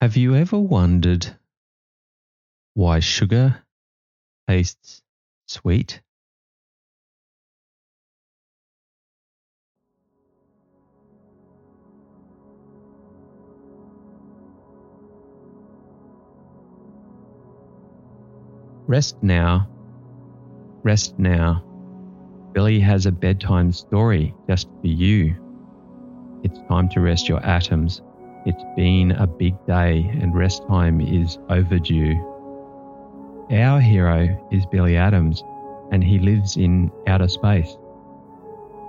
Have you ever wondered why sugar tastes sweet? Rest now. Rest now. Billie has a bedtime story just for you. It's time to rest your atoms. It's been a big day and rest time is overdue. Our hero is Billie Atoms and he lives in outer space.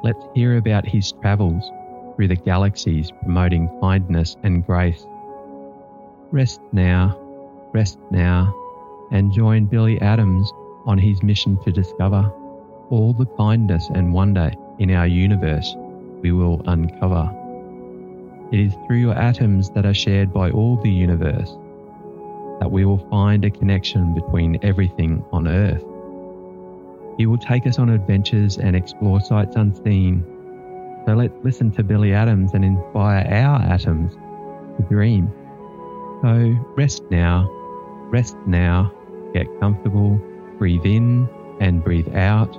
Let's hear about his travels through the galaxies promoting kindness and grace. Rest now, rest now, and join Billie Atoms on his mission to discover all the kindness and wonder in our universe we will uncover. It is through your atoms that are shared by all the universe that we will find a connection between everything on Earth. He will take us on adventures and explore sights unseen. So let's listen to Billie Atoms and inspire our atoms to dream. So rest now, rest now, get comfortable, breathe in and breathe out.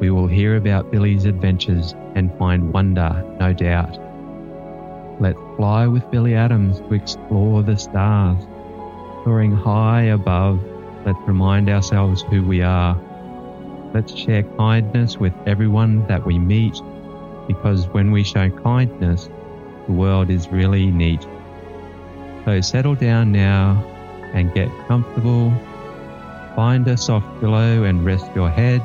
We will hear about Billie's adventures and find wonder, no doubt. Let's fly with Billie Atoms to explore the stars. Soaring high above, let's remind ourselves who we are. Let's share kindness with everyone that we meet, because when we show kindness, the world is really neat. So settle down now and get comfortable. Find a soft pillow and rest your head.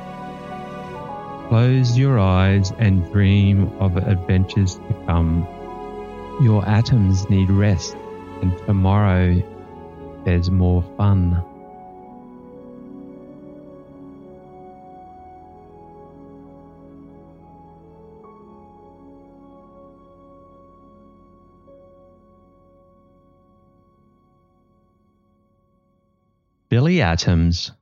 Close your eyes and dream of adventures to come. Your atoms need rest, and tomorrow there's more fun. Billie Atoms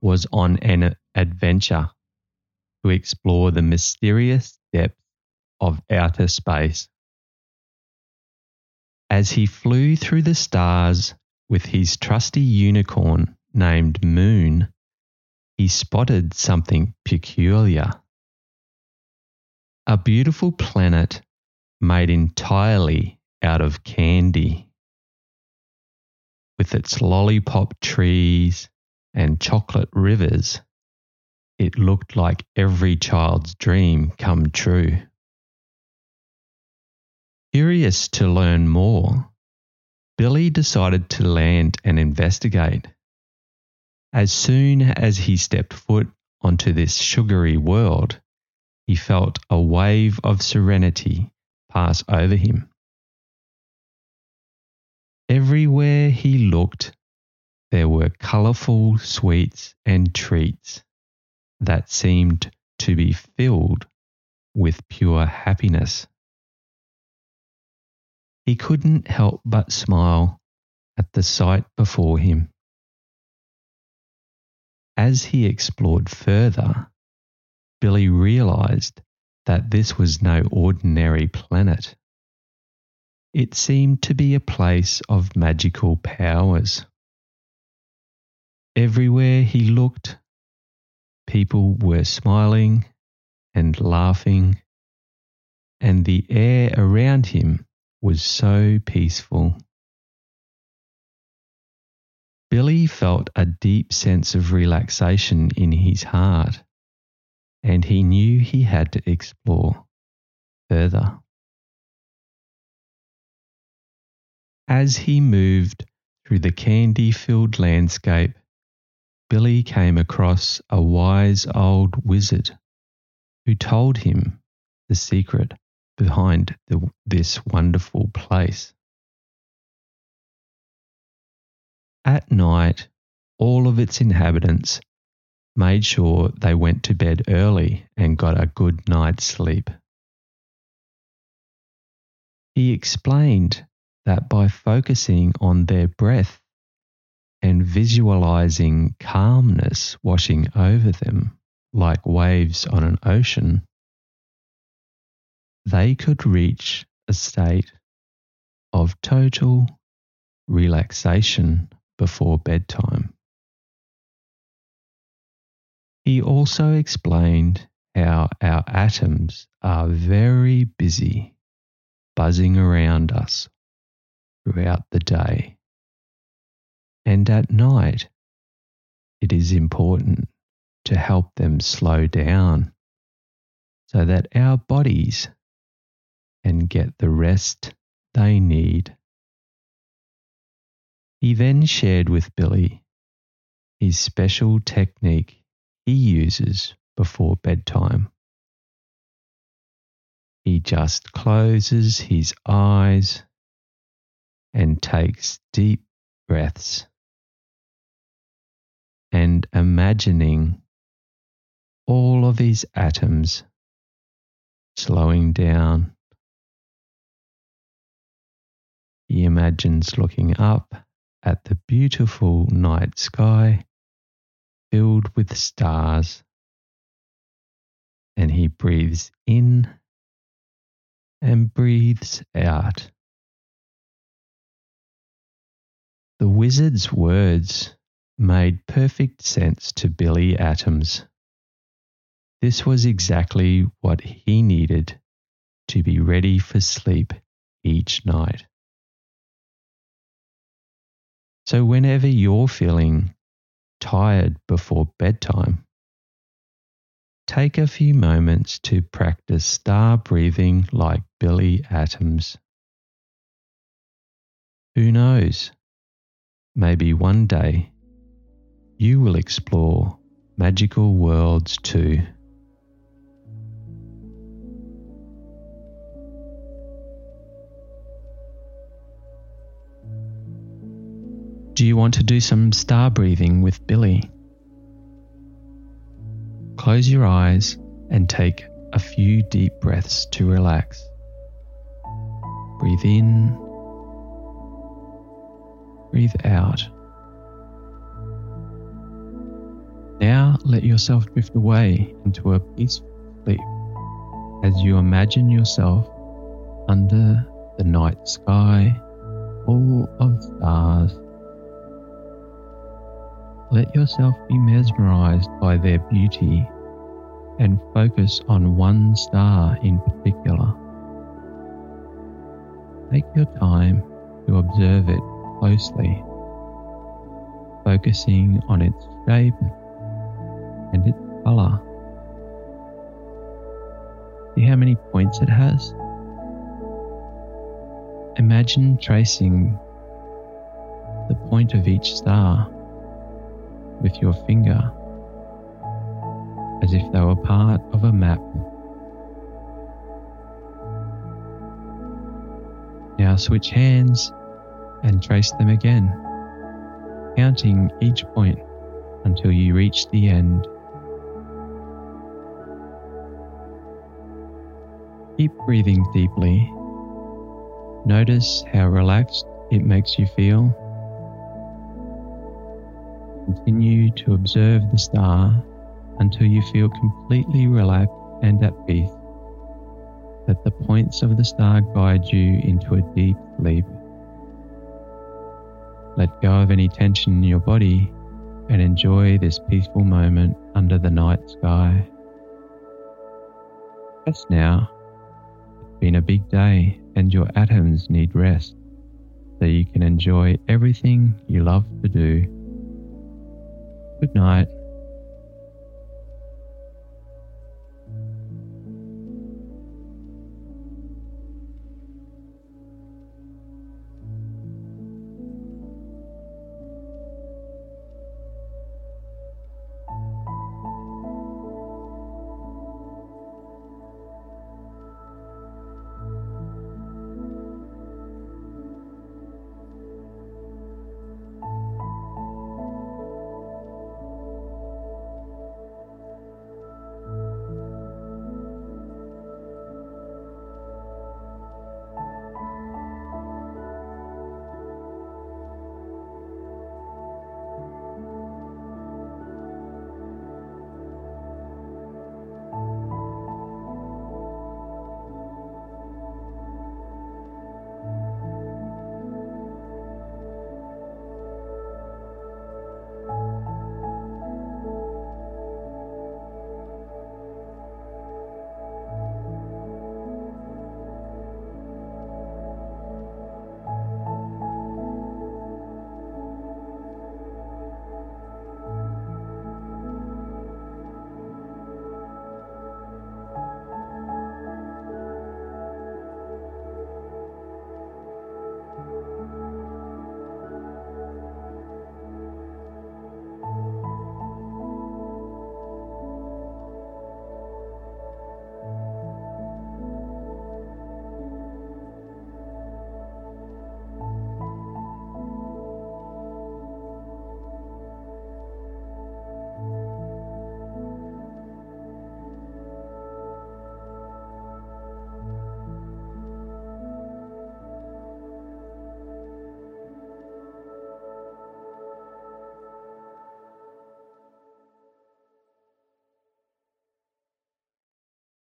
was on an adventure to explore the mysterious depths of outer space. As he flew through the stars with his trusty unicorn named Moon, he spotted something peculiar. A beautiful planet made entirely out of candy. With its lollipop trees and chocolate rivers, it looked like every child's dream come true. Curious to learn more, Billie decided to land and investigate. As soon as he stepped foot onto this sugary world, he felt a wave of serenity pass over him. Everywhere he looked, there were colourful sweets and treats that seemed to be filled with pure happiness. He couldn't help but smile at the sight before him. As he explored further, Billie realized that this was no ordinary planet. It seemed to be a place of magical powers. Everywhere he looked, people were smiling and laughing, and the air around him was so peaceful. Billie felt a deep sense of relaxation in his heart, and he knew he had to explore further. As he moved through the candy filled landscape, Billie came across a wise old wizard who told him the secret behind the, this wonderful place. At night, all of its inhabitants made sure they went to bed early and got a good night's sleep. He explained that by focusing on their breath and visualizing calmness washing over them like waves on an ocean, they could reach a state of total relaxation before bedtime. He also explained how our atoms are very busy buzzing around us throughout the day. And at night, it is important to help them slow down so that our bodies can get the rest they need. He then shared with Billie his special technique he uses before bedtime. He just closes his eyes and takes deep breaths and imagining all of his atoms slowing down. He imagines looking up at the beautiful night sky filled with stars, and he breathes in and breathes out. The wizard's words made perfect sense to Billie Atoms. This was exactly what he needed to be ready for sleep each night. So, whenever you're feeling tired before bedtime, take a few moments to practice star breathing like Billie Atoms. Who knows? Maybe one day you will explore magical worlds too. Do you want to do some star breathing with Billie? Close your eyes and take a few deep breaths to relax. Breathe in, breathe out. Now let yourself drift away into a peaceful sleep as you imagine yourself under the night sky full of stars. Let yourself be mesmerized by their beauty and focus on one star in particular. Take your time to observe it closely, focusing on its shape and its color. See how many points it has? Imagine tracing the point of each star with your finger as if they were part of a map. Now switch hands and trace them again, counting each point until you reach the end. Keep breathing deeply. Notice how relaxed it makes you feel. Continue to observe the star until you feel completely relaxed and at peace. Let the points of the star guide you into a deep sleep. Let go of any tension in your body and enjoy this peaceful moment under the night sky. Just now, it's been a big day and your atoms need rest so you can enjoy everything you love to do. Good night.